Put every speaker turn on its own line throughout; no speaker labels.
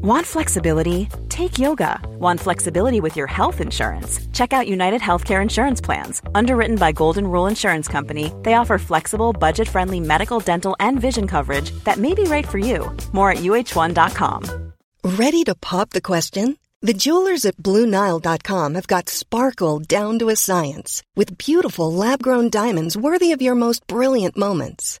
Want flexibility? Take yoga. Want flexibility with your health insurance? Check out United Healthcare Insurance Plans. Underwritten by Golden Rule Insurance Company, they offer flexible, budget friendly medical, dental, and vision coverage that may be right for you. More at uh1.com.
Ready to pop the question? The jewelers at BlueNile.com have got sparkle down to a science with beautiful lab grown diamonds worthy of your most brilliant moments.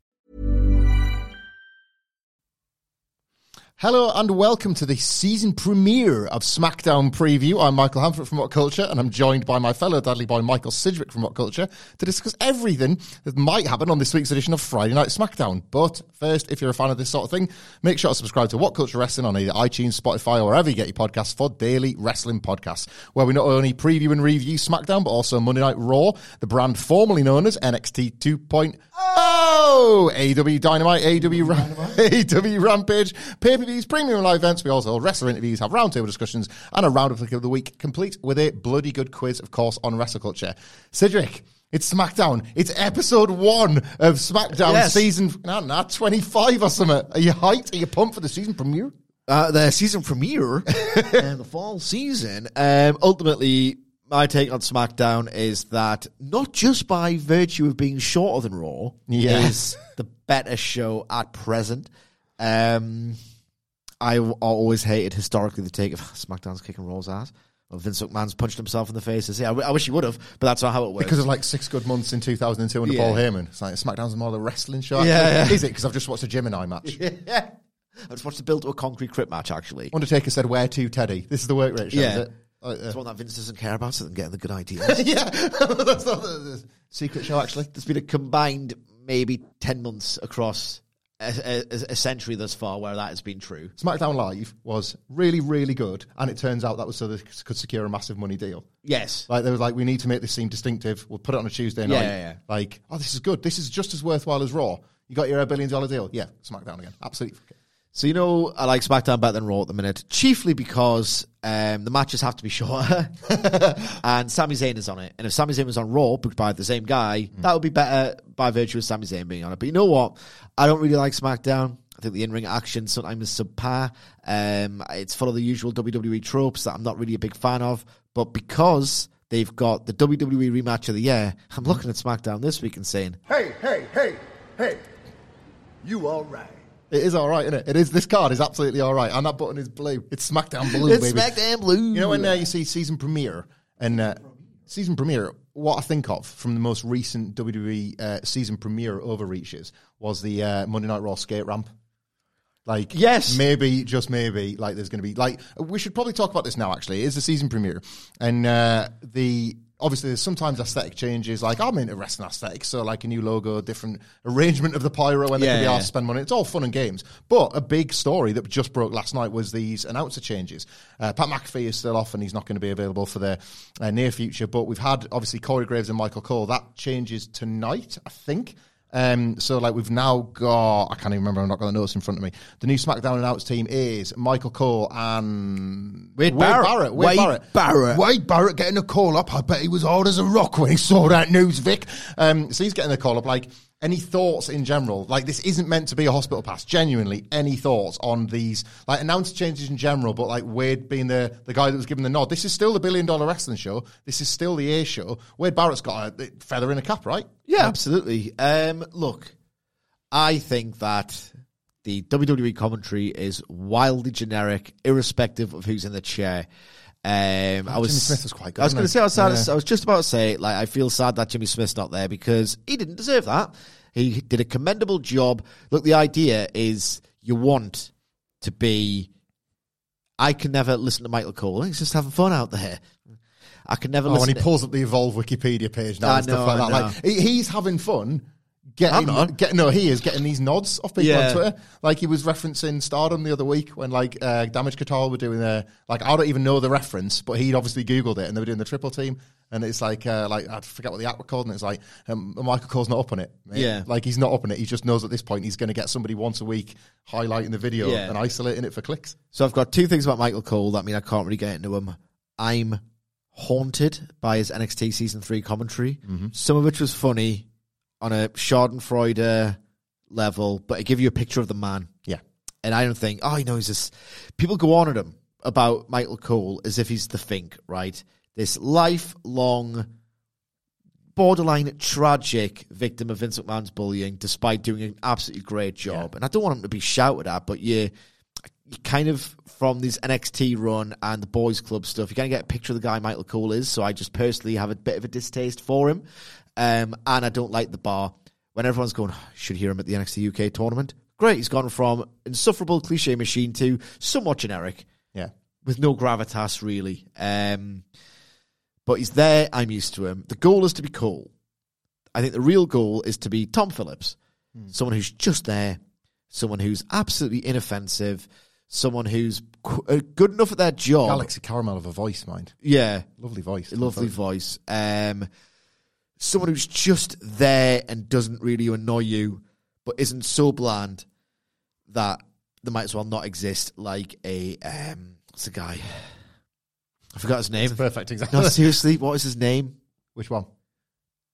Hello and welcome to the season premiere of SmackDown Preview. I'm Michael Hamflett from What Culture and I'm joined by my fellow Dudley boy Michael Sidgwick from What Culture to discuss everything that might happen on this week's edition of Friday Night SmackDown. But first, if you're a fan of this sort of thing, make sure to subscribe to What Culture Wrestling on either iTunes, Spotify or wherever you get your podcasts for daily wrestling podcasts, where we not only preview and review SmackDown, but also Monday Night Raw, the brand formerly known as NXT 2.0, AEW Dynamite, AEW, Ram- AEW Rampage, pay-per-views, premium live events. We also hold wrestler interviews, have roundtable discussions, and a roundup of the week, complete with a bloody good quiz, of course, on wrestle culture. Sidgwick. It's SmackDown. It's episode one of SmackDown
Yes.
season, no, not 25 or something. Are you hyped? Are you pumped for the season premiere?
uh, the season premiere and the fall season. Um, ultimately, my take on SmackDown is that not just by virtue of being shorter than Raw, is the better show at present. Um, I always hated historically the take of SmackDown's kicking Raw's ass. Well, Vince McMahon's punched himself in the face. and say, I, w- I wish he would have, but that's not how it works.
Because of like six good months in 2002 under
Yeah.
Paul Heyman. It's like SmackDown's more of a wrestling show.
Yeah, yeah.
Is it? Because I've just watched a Gemini match.
yeah. I just watched the build to a concrete crit match, actually.
Undertaker said, Where to, Teddy? This is the work rate show,
Yeah.
is it? Uh,
It's one that Vince doesn't care about, so they can get the good ideas.
yeah. That's not the, the secret show, actually.
There's been a combined maybe 10 months across a, a, a century thus far where that has been true.
SmackDown Live was really, really good. And it turns out that was so they could secure a massive money deal.
Yes.
Like, they were like, We need to make this seem distinctive. We'll put it on a Tuesday night.
yeah, yeah.
Like, oh, this is good. This is just as worthwhile as Raw. You got your billion dollar deal. Yeah, SmackDown again. Absolutely.
So, you know, I like SmackDown better than Raw at the minute, chiefly because um, the matches have to be shorter and Sami Zayn is on it. And if Sami Zayn was on Raw, booked by the same guy, that would be better by virtue of Sami Zayn being on it. But you know what? I don't really like SmackDown. I think the in ring action sometimes is subpar. Um, it's full of the usual WWE tropes that I'm not really a big fan of. But because they've got the WWE rematch of the year, I'm looking at SmackDown this week and saying,
Hey, hey, hey, hey. You all right?
It is all right, isn't it? It is. This card is absolutely all right, and that button is blue. It's SmackDown blue,
It's
baby.
SmackDown blue.
You know when uh, you see season premiere and uh, season premiere, what I think of from the most recent WWE uh, season premiere overreaches was the uh, Monday Night Raw skate ramp. Like,
Yes.
maybe, just maybe, like there's going to be like we should probably talk about this now. Actually, it is the season premiere, and uh, the obviously there's sometimes aesthetic changes. Like I'm into wrestling aesthetics, so like a new logo, different arrangement of the pyro when they
Yeah,
can be
yeah.
asked to spend money. It's all fun and games. But a big story that just broke last night was these announcer changes. Uh, Pat McAfee is still off and he's not going to be available for the uh, near future. But we've had obviously Corey Graves and Michael Cole. That changes tonight, I think. Um, so like we've now got I can't even remember. I'm not got the notes in front of me. The new SmackDown announce team is Michael Cole and
Wade Barrett.
Wade,
Wade
Barrett.
Barrett.
Wade Barrett getting a call up. I bet he was hard as a rock when he saw that news, Vic. Um, so he's getting the call up. Like, any thoughts in general? Like, this isn't meant to be a hospital pass. Genuinely, any thoughts on these, like, announced changes in general, but like Wade being the, the guy that was given the nod? This is still the billion dollar wrestling show. This is still the A show. Wade Barrett's got a feather in a cap, right?
Yeah, absolutely. Um, look, I think that the WWE commentary is wildly generic, irrespective of who's in the chair. Um, I was
Jimmy Smith was quite good,
I was going to say, I was, sad-
Yeah.
I was just about to say, like, I feel sad that Jimmy Smith's not there because he didn't deserve that. He did a commendable job. Look, the idea is you want to be. I can never listen to Michael Cole. He's just having fun out there. I can never
Oh,
listen.
and he pulls up the Evolve Wikipedia page now
I
and stuff like that. Like he's having fun. Getting,
I'm not.
Get, no, he is getting these nods off people
Yeah.
on Twitter. Like he was referencing Stardom the other week when like uh, Damage Control were doing their like I don't even know the reference, but he'd obviously googled it and they were doing the triple team. And it's like uh, like I forget what the app were called, and it's like um, Michael Cole's not up on it. mate.
Yeah.
like he's not up on it. He just knows at this point he's going to get somebody once a week highlighting the video
Yeah.
and isolating it for clicks.
So I've got two things about Michael Cole that mean I can't really get into him. I'm haunted by his NXT season three commentary, some of which was funny on a Schadenfreude level, but I give you a picture of the man.
Yeah,
And I don't think, oh, he knows this. People go on at him about Michael Cole as if he's the Fink, right? This lifelong, borderline tragic victim of Vince McMahon's bullying, despite doing an absolutely great job. And I don't want him to be shouted at, but you, you kind of from this NXT run and the boys club stuff, you kind of get a picture of the guy Michael Cole is. So I just personally have a bit of a distaste for him, um, and I don't like the bar when everyone's going. "Oh, Should hear him at the NXT UK tournament. Great, he's gone from insufferable cliche machine to somewhat generic
yeah.
with no gravitas really. Um, but he's there. I'm used to him. The goal is to be cool. I think the real goal is to be Tom Phillips, someone who's just there, someone who's absolutely inoffensive, someone who's qu- uh, good enough at their job.
Galaxy Caramel of a voice, mind.
Yeah,
Lovely voice.
lovely voice. Um, someone who's just there and doesn't really annoy you, but isn't so bland that they might as well not exist. Like a um, what's the guy? I forgot his name.
Perfect example.
No, seriously, what is his name?
Which one?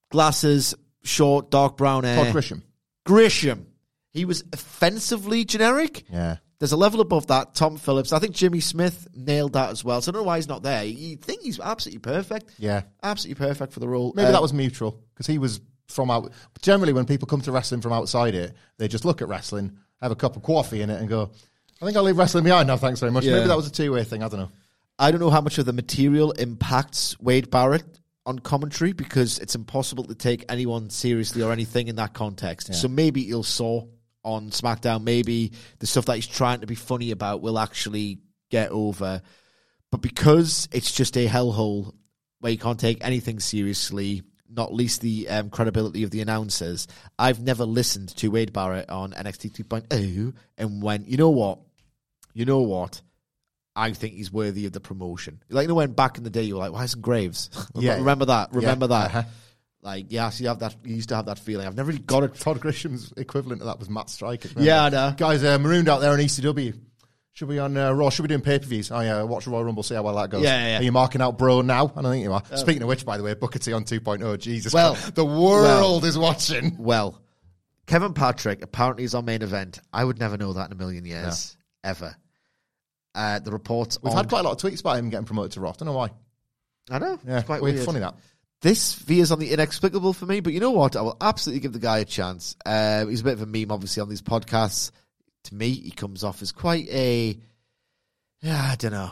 Glasses, short, dark brown hair.
Todd Grisham.
Grisham. He was offensively generic.
Yeah.
There's a level above that. Tom Phillips. I think Jimmy Smith nailed that as well. So I don't know why he's not there. You think he's absolutely perfect.
Yeah.
Absolutely perfect for the role.
Maybe
Um,
that was mutual because he was from out. Generally, when people come to wrestling from outside it, they just look at wrestling, have a cup of coffee in it, and go, "I think I'll leave wrestling behind now. Thanks very much."
Yeah.
Maybe that was a two-way thing. I don't know.
I don't know how much of the material impacts Wade Barrett on commentary because it's impossible to take anyone seriously or anything in that context. So maybe he'll saw on SmackDown. Maybe the stuff that he's trying to be funny about will actually get over. But because it's just a hellhole where you can't take anything seriously, not least the um, credibility of the announcers, I've never listened to Wade Barrett on NXT 2.0 and went, you know what? You know what? I think he's worthy of the promotion. Like, you know, when back in the day you were like, why isn't Graves?
Yeah.
Remember that? Remember that?
uh-huh.
Like, yeah, so you have that. You used to have that feeling. I've never really got it.
Todd Grisham's equivalent to that was Matt Striker.
Yeah, I know.
Guys, uh, marooned out there on ECW. Should we on uh, Raw? Should we doing pay per views? Oh yeah, watch Royal Rumble, see how well that goes.
Yeah, yeah, yeah.
Are you marking out Bro now? I don't think you are. Speaking of which, by the way, Booker T on 2.0. Jesus,
Well,
Christ. the world is watching.
Well, Kevin Patrick apparently is our main event. I would never know that in a million years, ever. Uh, the reports
We've
on,
had quite a lot of tweets about him getting promoted to Raw. I don't know why.
I know.
Yeah,
it's quite
weird.
weird.
Funny that.
This veers on the inexplicable for me, but you know what? I will absolutely give the guy a chance. Uh, he's a bit of a meme, obviously, on these podcasts. To me, he comes off as quite a, I don't know.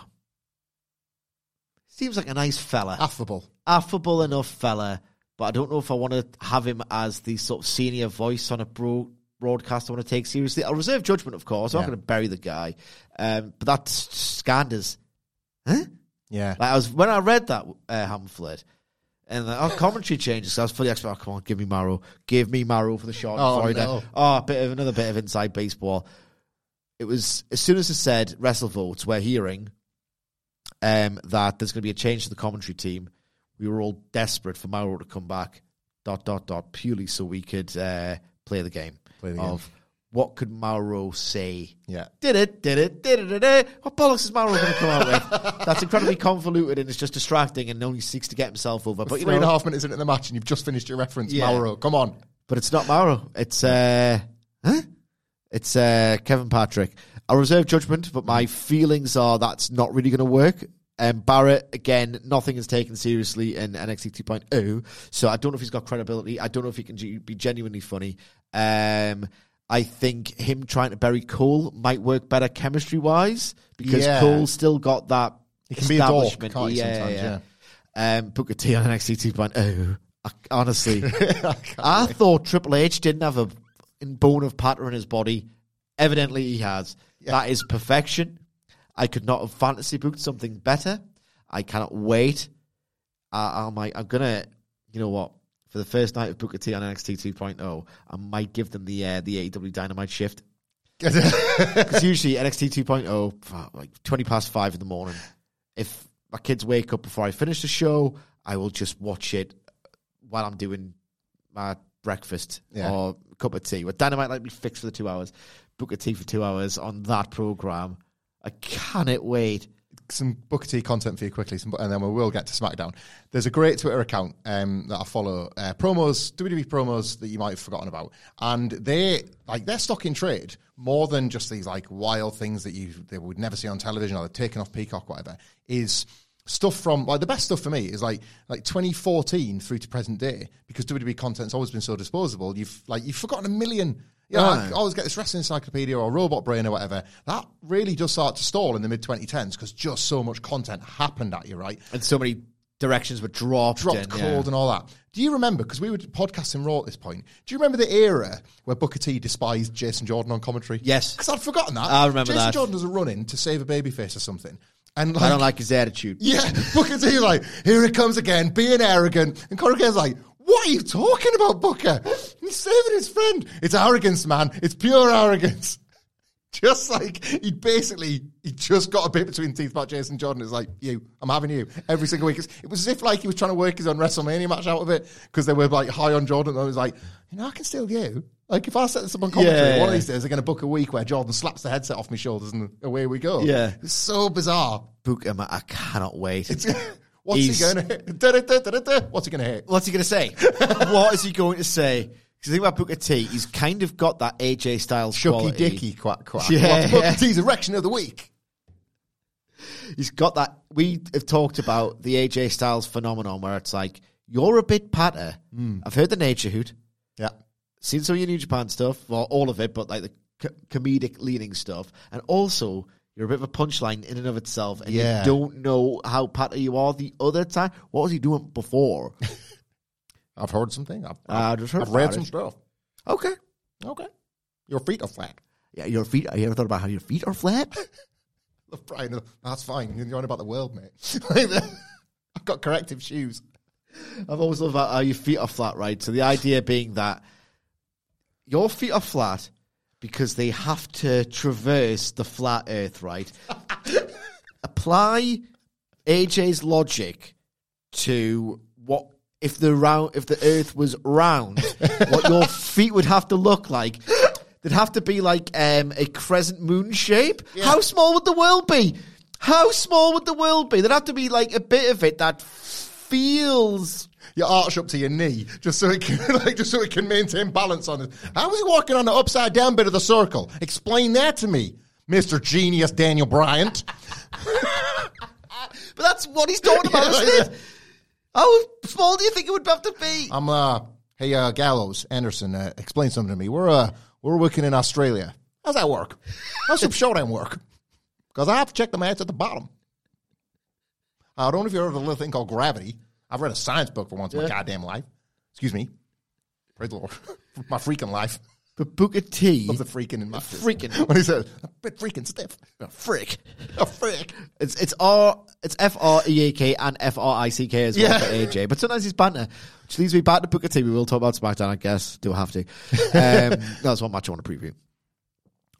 Seems like a nice fella,
Affable.
affable enough fella, but I don't know if I want to have him as the sort of senior voice on a bro- broadcast I want to take seriously. I'll reserve judgment, of course. I'm
Yeah.
not going to bury the guy, um, but that scanders. Huh?
Yeah.
Like I was when I read that uh, pamphlet, and like, oh, commentary changes. I was fully expecting. Oh, come on, give me Mauro, give me Mauro for the short.
Oh, no.
Oh, a bit of another bit of inside baseball. It was as soon as it said wrestle votes, we're hearing um, that there's going to be a change to the commentary team. We were all desperate for Mauro to come back. Dot dot dot. Purely so we could uh, play the game
Play the
of what could Mauro say
Yeah.
did it, did it, did it, did it. What bollocks is Mauro going to come out with? That's incredibly convoluted and it's just distracting and only seeks to get himself over. But you
Three and a half minutes into the match and you've just finished your reference,
Yeah.
Mauro. Come on.
but it's not Mauro. It's uh, huh? It's uh, Kevin Patrick. I reserve judgment, but my feelings are that's not really going to work. Um, Barrett again, nothing is taken seriously in NXT 2.0, so I don't know if he's got credibility. I don't know if he can be genuinely funny. Um, I think him trying to bury Cole might work better chemistry wise because
Yeah.
Cole's still got that.
He can be a dork,
establishment.
can't he,
yeah,
sometimes,
yeah. Um, Booker T on NXT 2.0. I, honestly, I thought Triple H didn't have a in bone of patter in his body. Evidently, he has. That is perfection. I could not have fantasy booked something better. I cannot wait. I, I'm like, I'm gonna, you know what? For the first night of Booker T on NXT 2.0, I might give them the uh, the AEW Dynamite shift. Because usually NXT 2.0, like 20 past 5 in the morning. If my kids wake up before I finish the show, I will just watch it while I'm doing my breakfast
Yeah.
or a cup of tea. With Dynamite, like me fixed for the two hours. Booker T for two hours on that program. I cannot wait.
Some Booker T content for you quickly, some, and then we will get to SmackDown. There's a great Twitter account um, that I follow, uh, promos, WWE promos that you might have forgotten about, and they like they're stock in trade more than just these like wild things that you they would never see on television or they're taken off Peacock, whatever. Is stuff from like the best stuff for me is like like 2014 through to present day because WWE content's always been so disposable. You've like you've forgotten a million. You know, I always get this wrestling encyclopedia or robot brain or whatever. That really does start to stall in the mid 2010s because just so much content happened at you, right?
And so many directions were dropped.
Dropped
and,
cold
yeah.
and all that. Do you remember? Because we were podcasting Raw at this point. Do you remember the era where Booker T despised Jason Jordan on commentary?
Yes.
Because I'd forgotten that.
I remember that.
Jason
that.
Jordan does a run in to save a babyface or something. And like,
I don't like his attitude.
yeah, Booker T's like, here it comes again, being arrogant. And Kent's like, what are you talking about, Booker? He's saving his friend. It's arrogance, man. It's pure arrogance. Just like he basically he just got a bit between teeth about Jason Jordan. It's like you, I'm having you every single week. It's- It was as if like he was trying to work his own WrestleMania match out of it because they were like high on Jordan. And I was like, you know, I can still you. Like if I set this up on commentary,
Yeah,
one of these days they're going to book a week where Jordan slaps the headset off my shoulders and away we go.
Yeah.
it's so bizarre.
Booker, man, I cannot wait.
What's
He's-
he going to. What's he going to hit?
What's he going to say? what is he going to say? Because the thing about Booker T, he's kind of got that AJ Styles
Shucky
quality.
Dicky quack quack.
Yeah,
What's Booker. T's erection of the week?
He's got that. We have talked about the AJ Styles phenomenon where it's like, you're a bit patter. Hmm. I've heard the Nature Hoot,
Yeah.
seen some of your New Japan stuff, well, all of it, but like the co- comedic leaning stuff. And also, you're a bit of a punchline in and of itself, and
Yeah.
you don't know how patter you are the other time. What was he doing before?
I've heard something. I've, ah,
I just heard
I've read
about
some stuff.
okay.
Okay. Your feet are flat.
Yeah, your feet. Have you ever thought about how your feet are flat?
Brian, that's fine. You're on about the world, mate. I've got corrective shoes.
I've always loved about how your feet are flat, right? So the idea being that your feet are flat because they have to traverse the flat earth, right? Apply AJ's logic to what if the round if the earth was round, what your feet would have to look like. They'd have to be like um, a crescent moon shape. How small would the world be? How small would the world be? There'd have to be like a bit of it that feels
You arch up to your knee just so it can, like, just so it can maintain balance on it. How is he walking on the upside down bit of the circle? Explain that to me, Mister Genius Daniel Bryant.
But that's what he's talking about,
Yeah,
isn't it? How small do you think it would have to be?
I'm uh, hey uh, Gallows Anderson, uh, explain something to me. We're uh, we're working in Australia. How's that work? How's some showdown work? Because I have to check the maths at the bottom. I don't know if you heard of a little thing called gravity. I've read a science book for once in my goddamn life. Excuse me. Praise the Lord. my freaking life.
But Booker T,
Love the freaking in my
Freaking.
When he said a bit freaking stiff.
a frick.
A frick.
It's it's R it's F R E A K and F R I C K as well
Yeah.
for AJ. But sometimes he's banter, which leads me back to Booker T. We will talk about SmackDown, I guess. Do have to. Um, that's one match I want to preview.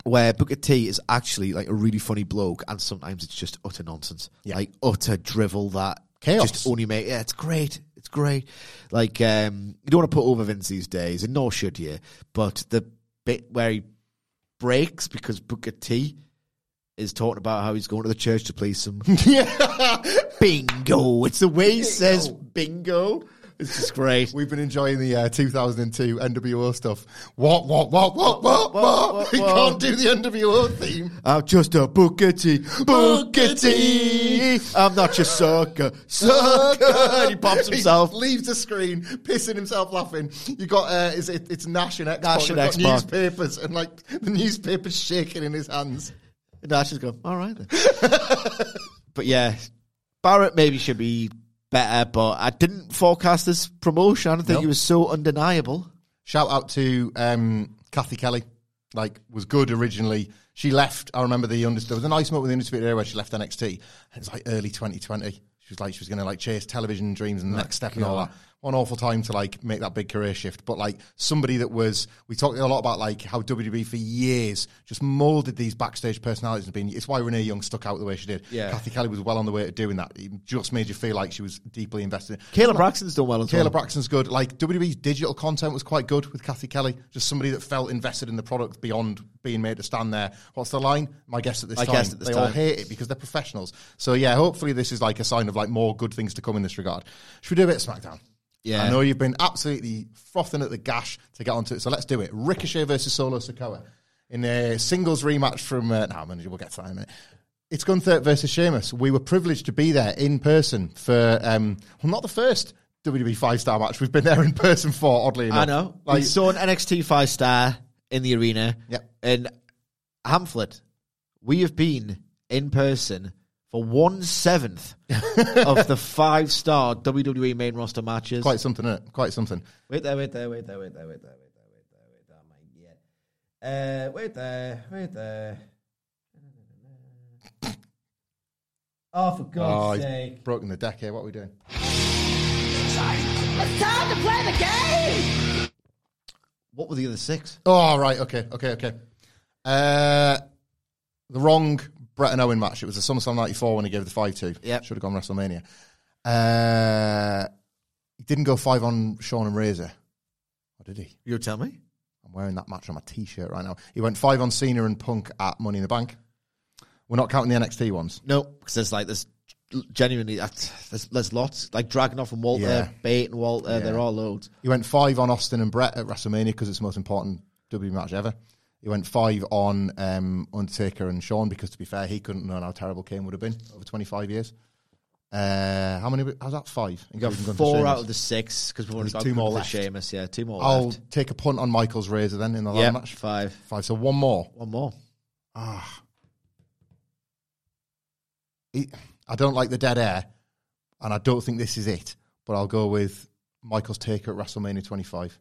Where Booker T is actually like a really funny bloke, and sometimes it's just utter nonsense,
Yeah.
like utter drivel that
Chaos.
just only make. Yeah, it's great. It's great. Like um, you don't want to put over Vince these days, and nor should you. But the bit where he breaks because Booker T is talking about how he's going to the church to play some
yeah.
bingo. It's the way he says bingo. It's just great.
We've been enjoying the uh, 2002 NWO stuff. What, what, what, what, what, what?
what,
We can't do the NWO theme.
I'm just a Booker T. Booker T. I'm not your sucker. Sucker. And he pops himself.
He leaves the screen, pissing himself laughing. You got, uh, is it, it's Nash and X.
Nash and
got
X-Pac.
newspapers and like the newspapers shaking in his hands.
And Ash is going, all right then. but yeah, Barrett maybe should be better, but I didn't forecast this promotion. I don't think
No.
he was so undeniable.
Shout out to um, Kathy Kelly. Like, was good originally. She left. I remember the under- there was a nice moment with the Undisputed Era where she left NXT. And it was like early 2020. She was like she was going to like chase television dreams and the next step and all that. An awful time to like make that big career shift. But like somebody that was, we talked a lot about like how WWE for years just molded these backstage personalities and being. It's why Renee Young stuck out the way she did.
Yeah.
Kathy Kelly was well on the way to doing that. It just made you feel like she was deeply invested.
Kayla Braxton's done well as
Kayla
well.
Braxton's good. Like WWE's digital content was quite good with Kathy Kelly. Just somebody that felt invested in the product beyond being made to stand there. What's the line? My guess at this
My
time.
guess at this
they all hate it because they're professionals. So yeah, hopefully this is like a sign of like more good things to come in this regard. Should we do a bit of SmackDown?
Yeah.
I know you've been absolutely frothing at the gash to get onto it, so let's do it. Ricochet versus Solo Sikoa in a singles rematch from. Uh, no, manager, we'll get to that in a minute. It's Gunther versus Sheamus. We were privileged to be there in person for, um, well, not the first WWE five star match. We've been there in person for, oddly enough.
I know.
Like,
we saw an NXT five star in the arena.
Yep.
In Hamflett, we have been in person for one seventh of the five star WWE main roster matches.
quite something, is Quite something.
Wait there, wait there, wait there, wait there, wait there, wait there, wait there, wait there, mate. Yeah. Uh, wait there, wait there. Oh, for
Oh,
God's
he's
sake!
broken the deck here. What are we doing? It's time to play the game!
What were the other six?
Oh, right. Okay. Okay. Okay. Uh, the wrong Brett and Owen match. It was a SummerSlam 94 when he gave the 5 2.
Yeah.
Should have gone WrestleMania. Uh, he didn't go 5 on Shawn and Razor. Or did he?
You'll tell me.
I'm wearing that match on my t shirt right now. He went 5 on Cena and Punk at Money in the Bank. We're not counting the NXT ones.
No, because there's like there's genuinely uh, there's, there's lots like Dragunov and Walter,
Yeah.
Bate and Walter.
Yeah.
They're all loads.
He went 5 on Austin and Brett at WrestleMania because it's the most important WWE match ever. He went 5 on um, Undertaker and Shawn because, to be fair, he couldn't know how terrible Kane would have been over 25 years. Uh, how many? How's that? Five.
You got four out of the six because we've only got
two more left.
Sheamus, yeah, two more
I'll
left.
take a punt on Michael's razor then in the ladder match.
five.
Five. So one more.
One more.
Ah. I don't like the dead air, and I don't think this is it. But I'll go with Michael's taker at WrestleMania 25.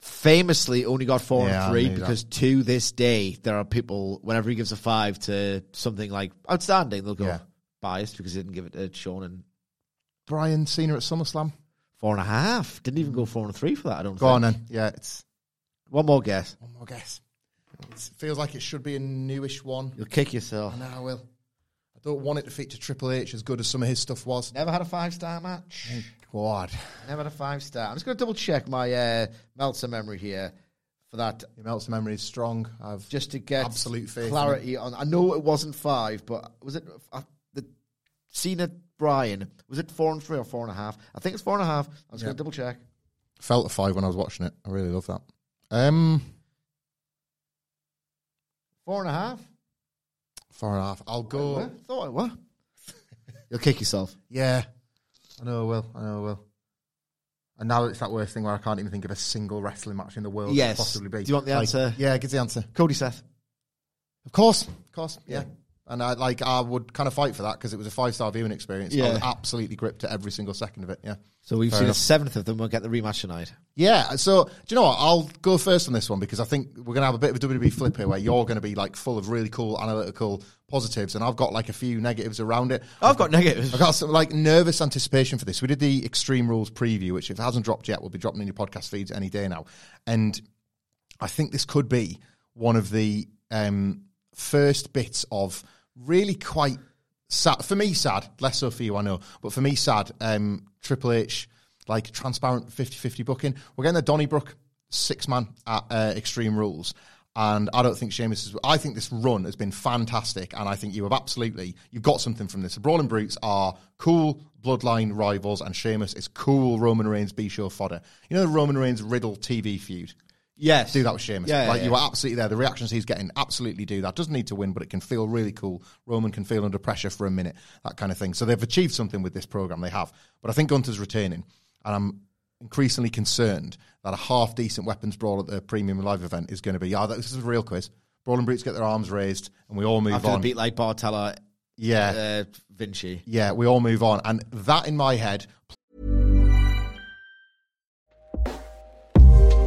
Famously, only got four
Yeah,
and three
knew that.
because to this day there are people whenever he gives a five to something like outstanding, they'll go
Yeah.
biased because he didn't give it to Shawn and
Bryan Cena at SummerSlam.
four and a half. Didn't even go mm. four and three for that. I don't.
Go
think.
on then. Yeah, it's
One more guess.
one more guess. It feels like it should be a newish one.
You'll kick yourself.
I know I will. I don't want it to feature Triple H as good as some of his stuff was.
Never had a five star match.
God.
Never had a five star. I'm just going to double check my uh, Meltzer memory here for that,
Your Meltzer memory is strong. I've
just to get
Absolute
clarity on. I know it wasn't five, but was it uh, the Cena Bryan? Was it four and three or four and a half? I think it's four and a half. I'm just
Yeah.
going to double check.
felt a five when I was watching it. I really love that. Um,
Four and a half.
four and a half. I'll go.
Thought it was. You'll kick yourself.
Yeah, I know I will. I know I will. And now it's that worst thing where I can't even think of a single wrestling match in the world. that
Yes.
could possibly be.
Do you want the
Like,
answer?
Yeah, give the answer.
Cody Seth.
Of course, of course. Yeah. And I like I would kind of fight for that because it was a five star viewing experience. I
Yeah.
was absolutely gripped at every single second of it. Yeah.
So we've
Fair
seen
enough.
a seventh of them. We'll get the rematch tonight.
Yeah, so do you know what? I'll go first on this one because I think we're going to have a bit of a WWE flip here where you're going to be like full of really cool analytical positives, and I've got like a few negatives around it.
I've got negatives.
I've got some like nervous anticipation for this. We did the Extreme Rules preview, which if it hasn't dropped yet, will be dropping in your podcast feeds any day now. And I think this could be one of the um, first bits of really quite sad for me. Sad, less so for you, I know, but for me, sad. Um, Triple H, like transparent 50-50 booking. We're getting the Donnybrook six man at uh, Extreme Rules. And I don't think Sheamus is. I think this run has been fantastic, and I think you have absolutely you've got something from this. The Brawling Brutes are cool bloodline rivals, and Sheamus is cool Roman Reigns B show fodder. You know the Roman Reigns Riddle TV feud
Yes.
do that with Sheamus.
Yeah, yeah,
like you
yeah.
are absolutely there. The reactions he's getting, absolutely do that. Doesn't need to win, but it can feel really cool. Roman can feel under pressure for a minute, that kind of thing. So they've achieved something with this program. They have, but I think Gunther's retaining, and I'm increasingly concerned that a half decent weapons brawl at the premium live event is going to be. Yeah, this is a real quiz. Brawling brutes get their arms raised, and we all move
After
on.
beat like Bartella,
yeah,
uh, Vinci.
yeah, we all move on, and that in my head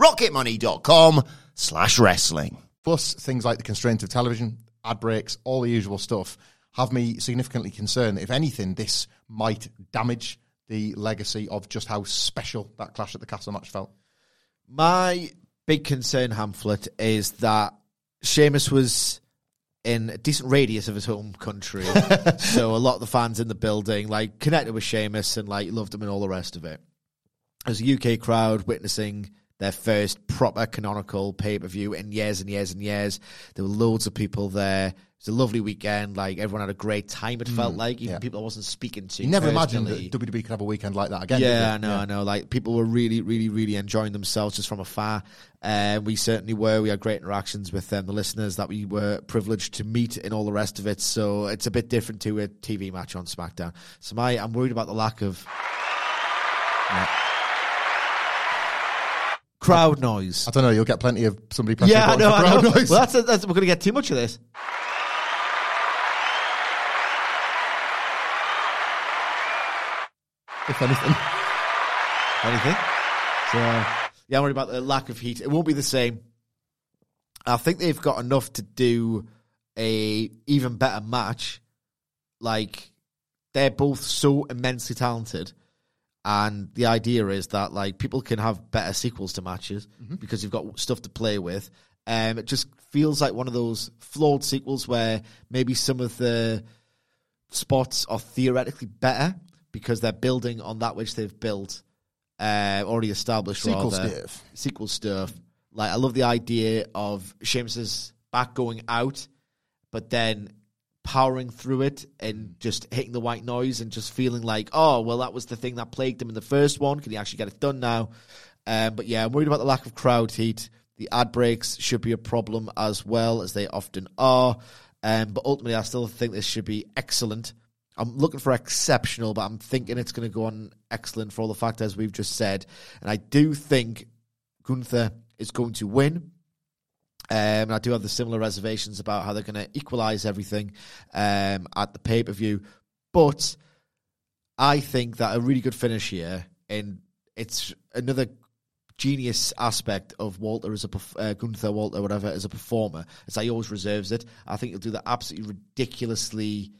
rocketmoney.com slash wrestling.
Plus, things like the constraint of television, ad breaks, all the usual stuff, have me significantly concerned that if anything, this might damage the legacy of just how special that Clash at the Castle match felt.
My big concern, Hamlet, is that Sheamus was in a decent radius of his home country. so a lot of the fans in the building like connected with Sheamus and like loved him and all the rest of it. There's a UK crowd witnessing their first proper canonical pay per view in years and years and years. There were loads of people there. It was a lovely weekend. Like everyone had a great time. It felt like even
yeah.
people I wasn't speaking to.
You never imagined that WWE could have a weekend like that again.
Yeah. I know, I know. Like people were really, really, really enjoying themselves just from afar. Uh, we certainly were. We had great interactions with um, the listeners that we were privileged to meet and all the rest of it. So it's a bit different to a TV match on SmackDown. So my, I'm worried about the lack of crowd noise.
I don't know. You'll get plenty of somebody pressing
Yeah, I know. I know.
crowd noise.
Well, that's, that's we're going to get too much of this.
if anything.
Anything? So yeah, I'm worried about the lack of heat. It won't be the same. I think they've got enough to do a even better match. Like they're both so immensely talented, and the idea is that like people can have better sequels to matches because you've got stuff to play with. Um, it just feels like one of those flawed sequels where maybe some of the spots are theoretically better because they're building on that which they've built uh, already established.
Sequel
rather.
stuff.
Sequel stuff. Like I love the idea of Sheamus's back going out, but then powering through it and just hitting the white noise and just feeling like, oh well, that was the thing that plagued him in the first one. Can he actually get it done now? Um, but yeah, I'm worried about the lack of crowd heat. The ad breaks should be a problem as well as they often are. Um, but ultimately, I still think this should be excellent. I'm looking for exceptional, but I'm thinking it's going to go on excellent for all the factors we've just said. And I do think Gunther is going to win. Um, and I do have the similar reservations about how they're going to equalize everything um, at the pay per view. But I think that a really good finish here, and it's another genius aspect of Walter as a uh, Gunther Walter, whatever, as a performer, that he always reserves it. I think he'll do that absolutely ridiculously,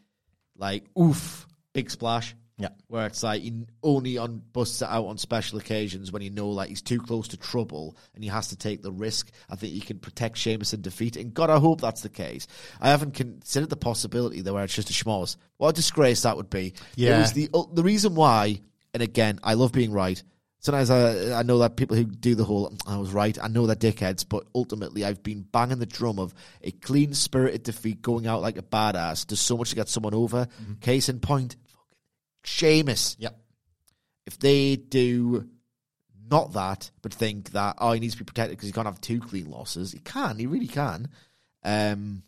like oof, big splash.
Yeah.
Where it's like he only on busts it out on special occasions when you know like he's too close to trouble and he has to take the risk. I think he can protect Sheamus in defeat, and God, I hope that's the case. I haven't considered the possibility though where it's just a schmoz. What a disgrace that would be.
Yeah.
It was the the reason why, and again, I love being right. Sometimes I I know that people who do the whole I was right. I know they're dickheads, but ultimately I've been banging the drum of a clean spirited defeat, going out like a badass. Does so much to get someone over. Mm-hmm. Case in point, fucking Sheamus.
Yep.
If they do not that, but think that oh, he needs to be protected because he can't have two clean losses, he can. He really can. Um,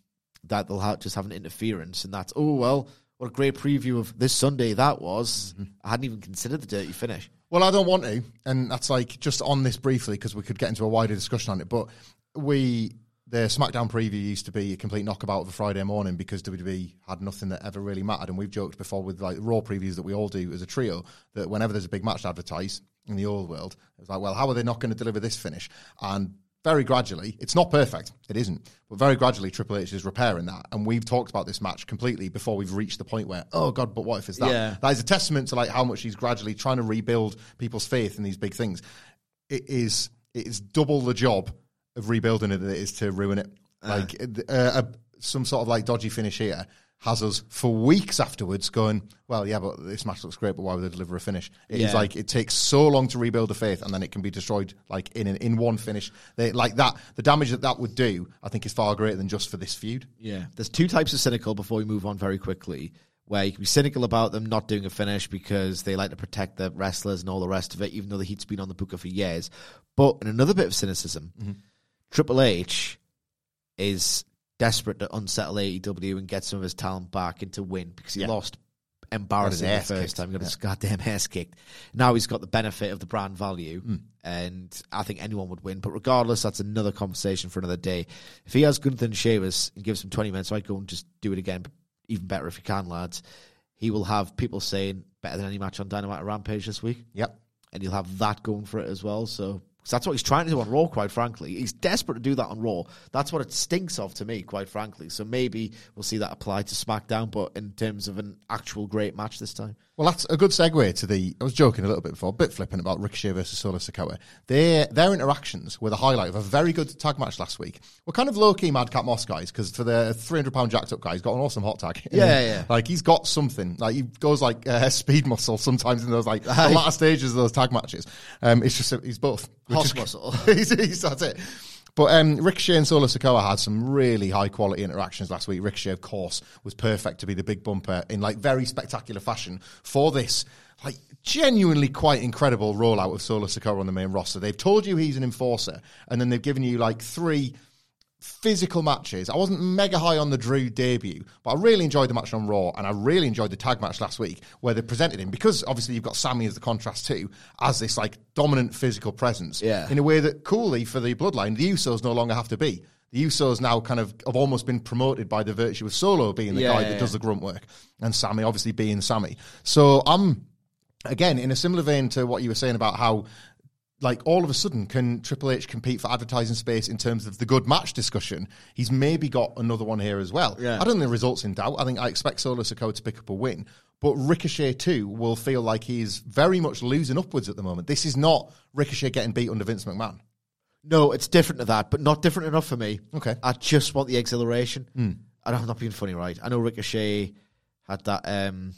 that they'll have, just have an interference, and that's oh well. What a great preview of this Sunday that was. I hadn't even considered the dirty finish.
Well, I don't want to, and that's like just on this briefly because we could get into a wider discussion on it. But we, the SmackDown preview used to be a complete knockabout of a Friday morning because WWE had nothing that ever really mattered, and we've joked before with like Raw previews that we all do as a trio that whenever there's a big match to advertise in the old world, it's like, well, how are they not going to deliver this finish? And very gradually, it's not perfect, it isn't, but very gradually, Triple H is repairing that, and we've talked about this match completely before we've reached the point where, oh god, but what if it's that?
Yeah.
That is a testament to like how much he's gradually trying to rebuild people's faith in these big things. It is it is double the job of rebuilding it than it is to ruin it. Like uh, uh, some sort of like dodgy finish here has us for weeks afterwards going, well, yeah, but this match looks great, but why would they deliver a finish? It's
Yeah.
like it takes so long to rebuild the faith, and then it can be destroyed like in an, in one finish. They, like that, the damage that that would do, I think, is far greater than just for this feud.
Yeah. There's two types of cynical before we move on very quickly, where you can be cynical about them not doing a finish because they like to protect the wrestlers and all the rest of it, even though the heat's been on the booker for years. But in another bit of cynicism, Triple H is desperate to unsettle AEW and get some of his talent back and to win because he
Yeah.
lost embarrassing the first
kicked.
time. He got his goddamn ass kicked. Now he's got the benefit of the brand value,
Hmm.
and I think anyone would win. But regardless, that's another conversation for another day. If he has Gunther and Sheamus and gives him 20 minutes, I'd go and just do it again. But even better if you can, lads. He will have people saying better than any match on Dynamite Rampage this week
Yep.
and he'll have that going for it as well. So 'cause that's what he's trying to do on Raw, quite frankly. He's desperate to do that on Raw. That's what it stinks of to me, quite frankly. So maybe we'll see that apply to SmackDown, but in terms of an actual great match this time.
Well, that's a good segue to the. I was joking a little bit before, a bit flippant about Ricochet versus Solo Sikoa. Their their interactions were the highlight of a very good tag match last week. We're kind of low key Madcap Moss guys because for the three hundred pound jacked up guy, he's got an awesome hot tag.
Yeah, yeah.
Like he's got something. Like he goes like uh, speed muscle sometimes in those like the latter stages of those tag matches. Um, it's just he's both. is-
muscle.
he's, he's, that's it. But um, Ricochet and Solo Sikoa had some really high quality interactions last week. Ricochet, of course, was perfect to be the big bumper in like very spectacular fashion for this like genuinely quite incredible rollout of Solo Sikoa on the main roster. They've told you he's an enforcer, and then they've given you like three physical matches. I wasn't mega high on the Drew debut, but I really enjoyed the match on Raw, and I really enjoyed the tag match last week where they presented him because obviously you've got Sami as the contrast too, as this like dominant physical presence.
Yeah.
In a way that coolly for the bloodline, the Usos no longer have to be. The Usos now kind of have almost been promoted by the virtue of Solo being the
Yeah,
guy
yeah,
that does the grunt work, and Sami obviously being Sami. So I'm again in a similar vein to what you were saying about how like all of a sudden can Triple H compete for advertising space in terms of the good match discussion? He's maybe got another one here as well.
Yeah.
I don't think the results in doubt. I think I expect Solo Sikoa to pick up a win, but Ricochet too will feel like he's very much losing upwards at the moment. This is not Ricochet getting beat under Vince McMahon.
No, it's different to that, but not different enough for me.
Okay.
I just want the exhilaration. I don't, I'm not being funny, right? I know Ricochet had that um,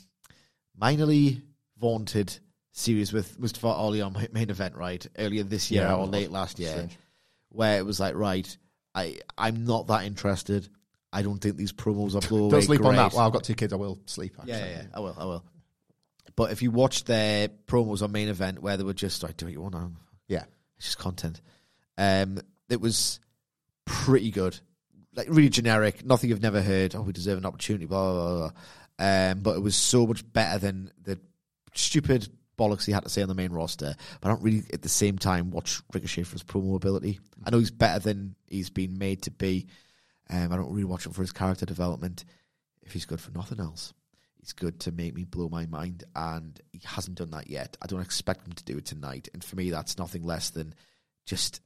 minorly vaunted series with Mustafa Ali on my main event, right? Earlier this year
Yeah,
or late last year,
strange.
where it was like, right, I, I'm not that interested. I don't think these promos are blow
Don't sleep on that. Well, I've got two kids. I will sleep.
Yeah,
actually.
yeah, yeah, I will, I will. But if you watch their promos on main event where they were just like, do what you want
yeah.
it's just content. Um, it was pretty good, like really generic, nothing you've never heard. Oh, we deserve an opportunity, blah blah blah. blah. Um, but it was so much better than the stupid bollocks he had to say on the main roster. But I don't really, at the same time, watch Ricochet for his promo ability. I know he's better than he's been made to be. Um, I don't really watch him for his character development. If he's good for nothing else, he's good to make me blow my mind, and he hasn't done that yet. I don't expect him to do it tonight, and for me, that's nothing less than just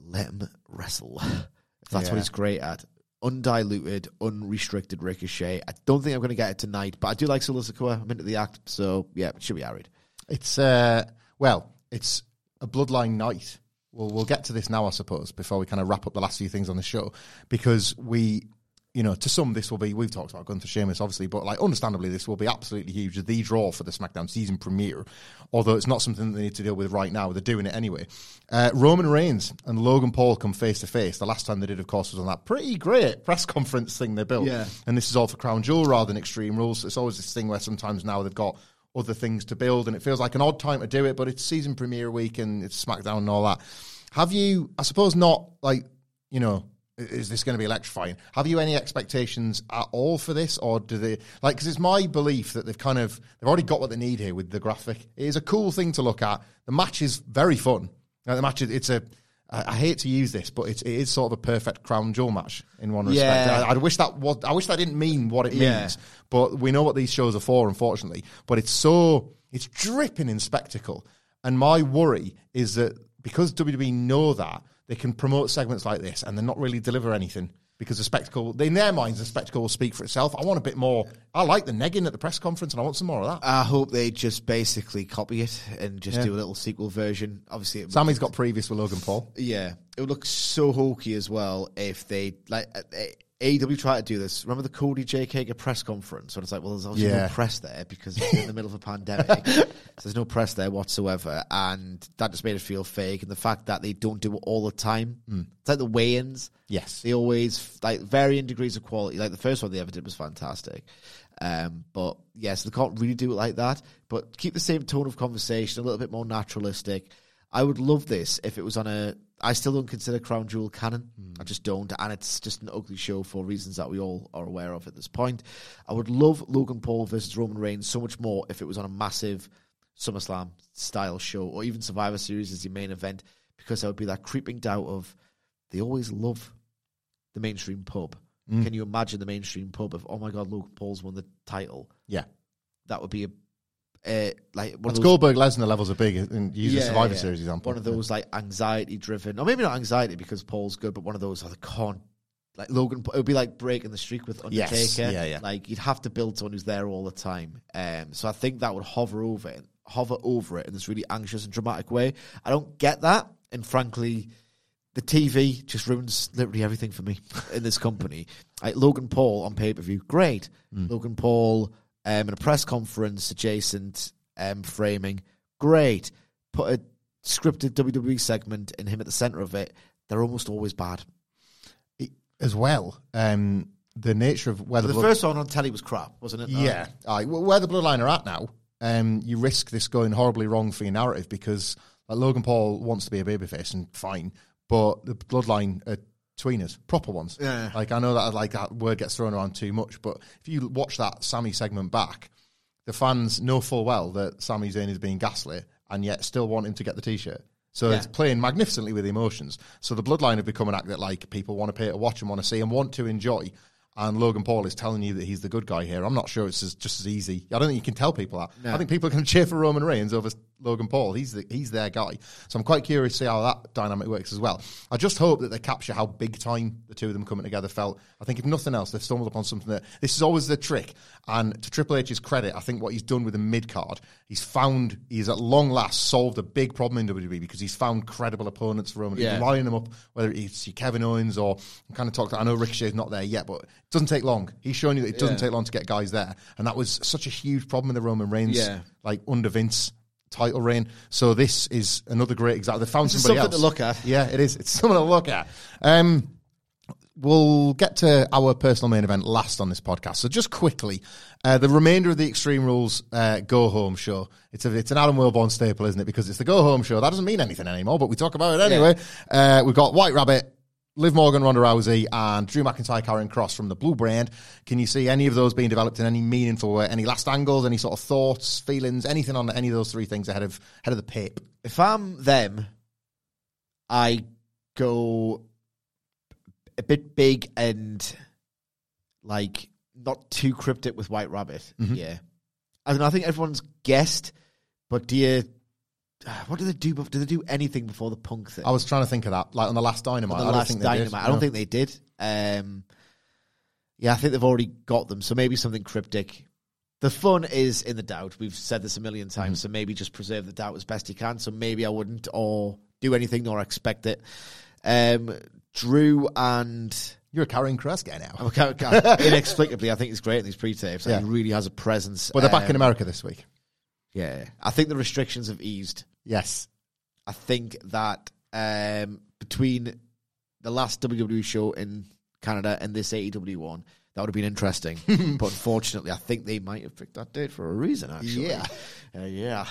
let him wrestle. that's what he's great at. Undiluted, unrestricted ricochet. I don't think I'm going to get it tonight, but I do like Solo Sikoa. I'm into the act, so yeah, it should be arid.
It's uh, well, it's a bloodline night. Well, we'll get to this now, I suppose, before we kind of wrap up the last few things on the show, because we you know, to some, this will be, we've talked about Gunther Sheamus, obviously, but like, understandably, this will be absolutely huge. The draw for the SmackDown season premiere, although it's not something that they need to deal with right now. They're doing it anyway. Uh, Roman Reigns and Logan Paul come face to face. The last time they did, of course, was on that pretty great press conference thing they built.
Yeah.
And this is all for Crown Jewel rather than Extreme Rules. It's always this thing where sometimes now they've got other things to build, and it feels like an odd time to do it, but it's season premiere week and it's SmackDown and all that. Have you, I suppose, not like, you know, is this going to be electrifying? Have you any expectations at all for this, or do they like? Because it's my belief that they've kind of they've already got what they need here with the graphic. It is a cool thing to look at. The match is very fun. Like, the match, is, it's a. I I hate to use this, but it's, it is sort of a perfect crown jewel match in one respect.
Yeah.
I, I wish that was. I wish that didn't mean what it
Yeah.
means. But we know what these shows are for, unfortunately. But it's so it's dripping in spectacle. And my worry is that because WWE know that they can promote segments like this and then not really deliver anything because the spectacle, in their minds, the spectacle will speak for itself. I want a bit more. I like the negging at the press conference, and I want some more of that.
I hope they just basically copy it and just
Yeah.
do a little sequel version. Obviously, it would-
Sami's got previous with Logan Paul.
Yeah, it would look so hokey as well if they like uh, AEW tried to do this. Remember the Cody J. Kager press conference? When it's like, well, there's obviously
Yeah.
no press there because it's in the middle of a pandemic. so there's no press there whatsoever, and that just made it feel fake. And the fact that they don't do it all the time, it's like the weigh-ins.
Yes.
they always like varying degrees of quality. Like the first one they ever did was fantastic. Um, but yes, they can't really do it like that. But keep the same tone of conversation, a little bit more naturalistic. I would love this if it was on a. I still don't consider Crown Jewel canon. I just don't, and it's just an ugly show for reasons that we all are aware of at this point. I would love Logan Paul versus Roman Reigns so much more if it was on a massive SummerSlam style show, or even Survivor Series as the main event, because there would be that creeping doubt of they always love the mainstream pub.
Mm.
Can you imagine the mainstream pub of oh my god, Logan Paul's won the title?
Yeah.
That would be a uh, like one
That's
of those,
Goldberg Lesnar levels are big. And use a
Yeah,
Survivor
yeah.
Series example.
One of those like anxiety driven, or maybe not anxiety because Paul's good, but one of those oh, they can't like Logan. It would be like breaking the streak with Undertaker.
Yes, yeah, yeah.
Like you'd have to build someone who's there all the time. Um, so I think that would hover over it, hover over it in this really anxious and dramatic way. I don't get that, and frankly, the TV just ruins literally everything for me in this company. Like Logan Paul on pay per view, great.
Hmm.
Logan Paul um, in a press conference adjacent um, framing, great. Put a scripted WWE segment and him at the center of it. They're almost always bad.
as well. Um, the nature of where the,
The
blood-
first one on telly was crap, wasn't it?
Yeah, wh- where the bloodline are at now, um, you risk this going horribly wrong for your narrative because like, Logan Paul wants to be a babyface and fine, but the bloodline are tweeners, proper ones.
Yeah.
Like I know that like that word gets thrown around too much, but if you watch that Sami segment back, the fans know full well that Sami Zayn is being gaslit and yet still want him to get the t-shirt. So
Yeah.
it's playing magnificently with emotions. So the bloodline have become an act that like people want to pay to watch and want to see and want to enjoy. And Logan Paul is telling you that he's the good guy here. I'm not sure it's as, just as easy. I don't think you can tell people that. I think people can cheer for Roman Reigns over Logan Paul. He's the, he's their guy. So I'm quite curious to see how that dynamic works as well. I just hope that they capture how big time the two of them coming together felt. I think if nothing else, they've stumbled upon something that this is always the trick. And to Triple H's credit, I think what he's done with the mid card, he's found he's at long last solved a big problem in WWE because he's found credible opponents for Roman.
Yeah.
He's lining them up, whether it's Kevin Owens or kind of talked. I know Ricochet's not there yet, but it doesn't take long. He's shown you that it doesn't
Yeah.
take long to get guys there, and that was such a huge problem in the Roman Reigns,
Yeah.
like under Vince title reign. So this is another great example. They found somebody
something
else
to look at.
Yeah, it is. It's something to look at. Um, We'll get to our personal main event last on this podcast. So just quickly, uh, the remainder of the Extreme Rules uh, Go Home show. It's a, it's an Adam Wilborn staple, isn't it? Because it's the Go Home show. That doesn't mean anything anymore, but we talk about it anyway. Uh, we've got White Rabbit, Liv Morgan, Ronda Rousey, and Drew McIntyre, Karrion Kross from the Blue Brand. Can you see any of those being developed in any meaningful way? Any last angles? Any sort of thoughts, feelings, anything on any of those three things ahead of ahead of the pape?
If I'm them, I go a bit big and like not too cryptic with White Rabbit.
Mm-hmm.
Yeah, I don't. I think everyone's guessed, but do you? What do they do? Do they do anything before the Punk thing?
I was trying to think of that, like on the last Dynamite.
the
I don't
last
think they did.
Dynamite. I don't think they did. Um, yeah, I think they've already got them. So maybe something cryptic. The fun is in the doubt. We've said this a million
Mm-hmm.
times. So maybe just preserve the doubt as best you can. So maybe I wouldn't or do anything nor expect it. Um, Drew and
You're a Karrion Kross guy now.
I'm a Car- Car- Inexplicably, I think he's great in these pre-tapes.
Yeah.
He really has a presence.
But they're back in
Um,
America this week.
Yeah, I think the restrictions have eased.
Yes.
I think that um, between the last WWE show in Canada and this AEW one, that would have been interesting. but unfortunately, I think they might have picked that date for a reason. Actually,
Yeah.
uh, yeah.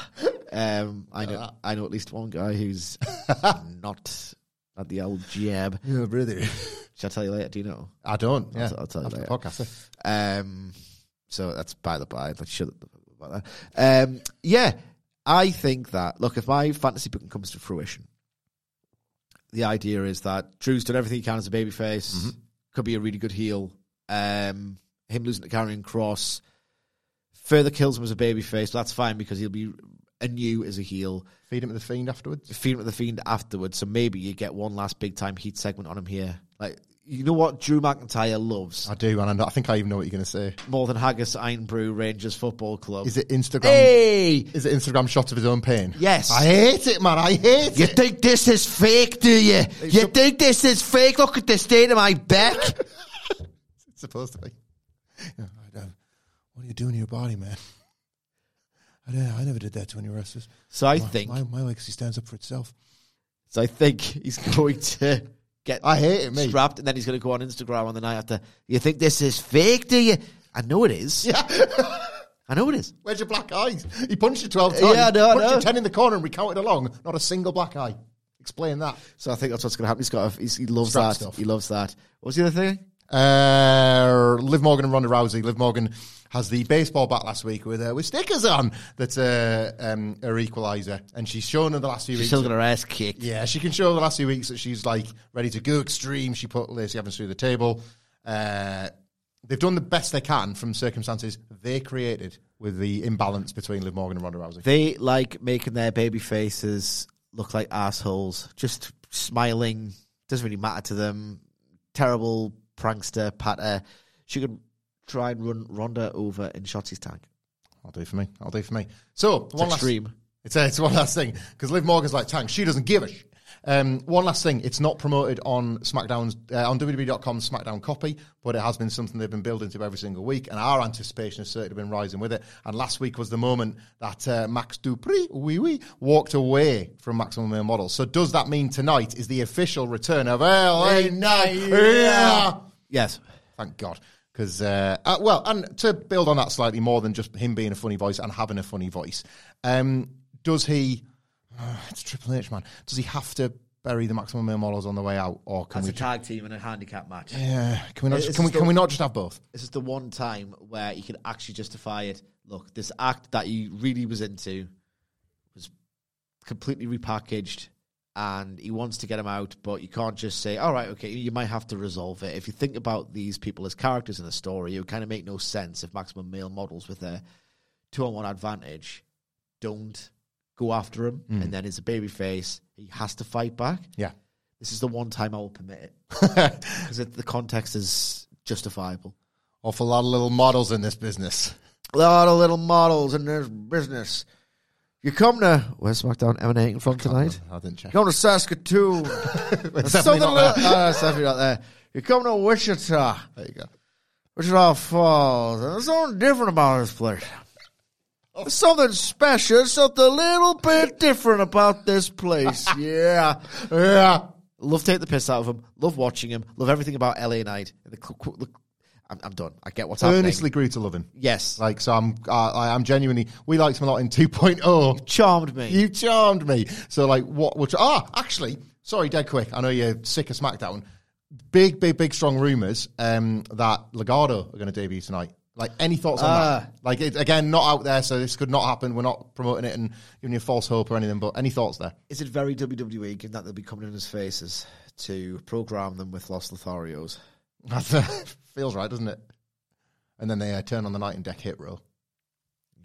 Um, I know. I know at least one guy who's not at the old jab.
Yeah, brother.
Shall I tell you later? Do you know?
I don't. Yeah.
I'll, I'll tell you
After the
later.
podcast.
Um, so that's by the by. Let's shut up about that. Um, yeah, I think that look, if my fantasy booking comes to fruition, the idea is that Drew's done everything he can as a babyface. Could be a really good heel. Um, him losing to Karrion Kross further kills him as a babyface. But that's fine because he'll be anew as a heel.
Feed him to the fiend afterwards.
Feed him with the fiend afterwards. So maybe you get one last big time heat segment on him here. Like you know what Drew McIntyre loves
I do, and I, know, I think I even know what you're going to say.
more than Haggis Irn-Bru Rangers Football Club.
Is it Instagram?
Hey!
Is it Instagram shots of his own pain?
Yes.
I hate it, man. I hate
You
it.
You think this is fake, do you? You
sup-
think this is fake? Look at the state of my back.
It's supposed to be. Yeah, I don't- what are you doing to your body, man? I, don't, I never did that to any wrestlers.
so I
My-
think,
my, my legacy stands up for itself.
so I think he's going to get
I hate it, mate.
strapped, and then he's going to go on Instagram on the night after. You think this is fake, do you? I know it is.
Yeah.
I know it is.
Where's your black eyes? He punched you 12 times.
Yeah, I know, I
Punched
know.
you 10 in the corner and recounted along. Not a single black eye. Explain that.
So I think that's what's going to happen. He's got. A, he's, he loves
Strap
that.
stuff.
He loves that. What was the other thing?
Uh, Liv Morgan and Ronda Rousey. Liv Morgan has the baseball bat last week with uh, with stickers on that uh, um, are equalizer, and she's shown in the last few
She's
weeks.
still got her ass kicked.
yeah, she can show the last few weeks that she's like ready to go extreme. She put Lacey Evans through the table. Uh, they've done the best they can from circumstances they created with the imbalance between Liv Morgan and Ronda Rousey.
They like making their baby faces look like assholes, just smiling. Doesn't really matter to them. Terrible prankster, patter. She could try and run Ronda over in Shotzi's tank.
I'll do for me. I'll do for me. So
It's
one last
extreme.
It's, a, it's one last thing because Liv Morgan's like tank. She doesn't give a sh- Um, one last thing. It's not promoted on SmackDown's uh, on WWE.com's SmackDown copy, but it has been something they've been building to every single week, and our anticipation has certainly been rising with it. And last week was the moment that uh, Max Dupri, wee wee, walked away from Maximum Male Models. So does that mean tonight is the official return of LA Knight? Yeah.
Yes.
Thank God. Because, uh, uh, well, and to build on that slightly more than just him being a funny voice and having a funny voice, um, does he, uh, it's Triple H, man, does he have to bury the maximum male models on the way out? Or can
As
we,
a tag team in a handicap match.
yeah, can we not,
It's
just, can we,
still-
can we not just have both?
This is the one time where you can actually justify it. Look, this act that he really was into was completely repackaged and he wants to get him out, but you can't just say, all right, okay, you might have to resolve it. If you think about these people as characters in a story, it would kind of make no sense if maximum male models with a two on one advantage don't go after him and then as a baby face, he has to fight back.
Yeah.
This is the one time I will permit it because the context is justifiable.
Awful lot of little models in this business.
A lot of little models in this business. You come to where's SmackDown emanating from tonight?
I didn't check.
You Come to Saskatoon.
It's
Something
not
like
there.
uh, it's definitely not there. You come to Wichita,
There you go.
Wichita Falls. There's something different about this place. Something special, something a little bit different about this place. Yeah,
Yeah.
love to take the piss out of him. Love watching him. Love everything about LA Knight. The, the, I'm, I'm done. I get what's
Earnestly
happening.
grew to love him.
Yes,
Like, so I'm, I, I'm genuinely, we liked him a lot in 2.0.
charmed me.
You charmed me. So, like, what? Which? Ah, actually, sorry, dead quick. I know you're sick of SmackDown. Big, big, big, strong rumors um, that Legado are going to debut tonight. Like, any thoughts on
Ah.
that? Like, it, again, not out there, so this could not happen. We're not promoting it and giving you false hope or anything. But any thoughts there?
Is it very WWE given that they'll be coming in his faces to program them with Los Lotharios?
That feels right, doesn't it? And then they uh, turn on the night and deck Hit Row.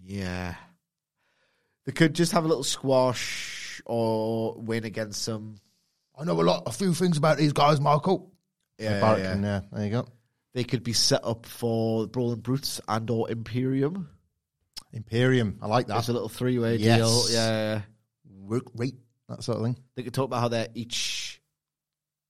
Yeah. They could just have a little squash or win against some.
I know a lot, a few things about these guys, Michael.
Yeah,
Barrett
yeah.
can, uh, there you go.
They could be set up for Brawling Brutes and or Imperium.
Imperium, I like that.
That's a little three way
Yes.
deal. Yeah.
Work rate, that sort of thing.
They could talk about how they're each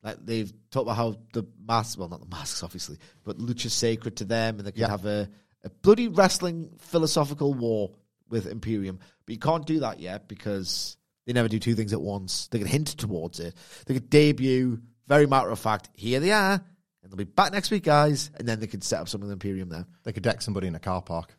Like they've talked about how the masks, well, not the masks, obviously, but lucha's sacred to them, and they can
Yeah.
have a, a bloody wrestling philosophical war with Imperium. But you can't do that yet because they never do two things at once. They can hint towards it. They could debut, very matter of fact, here they are, and they'll be back next week, guys, and then they could set up something with Imperium there.
They could deck somebody in a car park.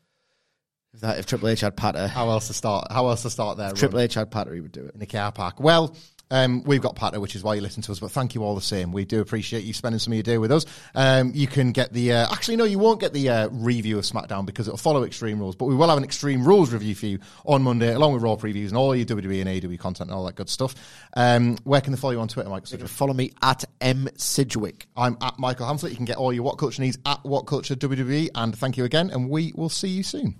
If that, if Triple H had Patter,
How else to start? How else to start there?
Triple H had Patter, he would do it.
in a car park. Well, um, we've got Patter, which is why you listen to us. But thank you all the same. We do appreciate you spending some of your day with us. Um, you can get the uh, actually no, you won't get the uh, review of SmackDown because it'll follow Extreme Rules. But we will have an Extreme Rules review for you on Monday, along with Raw previews and all your WWE and AEW content and all that good stuff. Um, where can they follow you on Twitter, Mike?
You can follow me at M Sidgwick.
I'm at Michael Hamflett. You can get all your What Culture needs at What Culture WWE. And thank you again, and we will see you soon.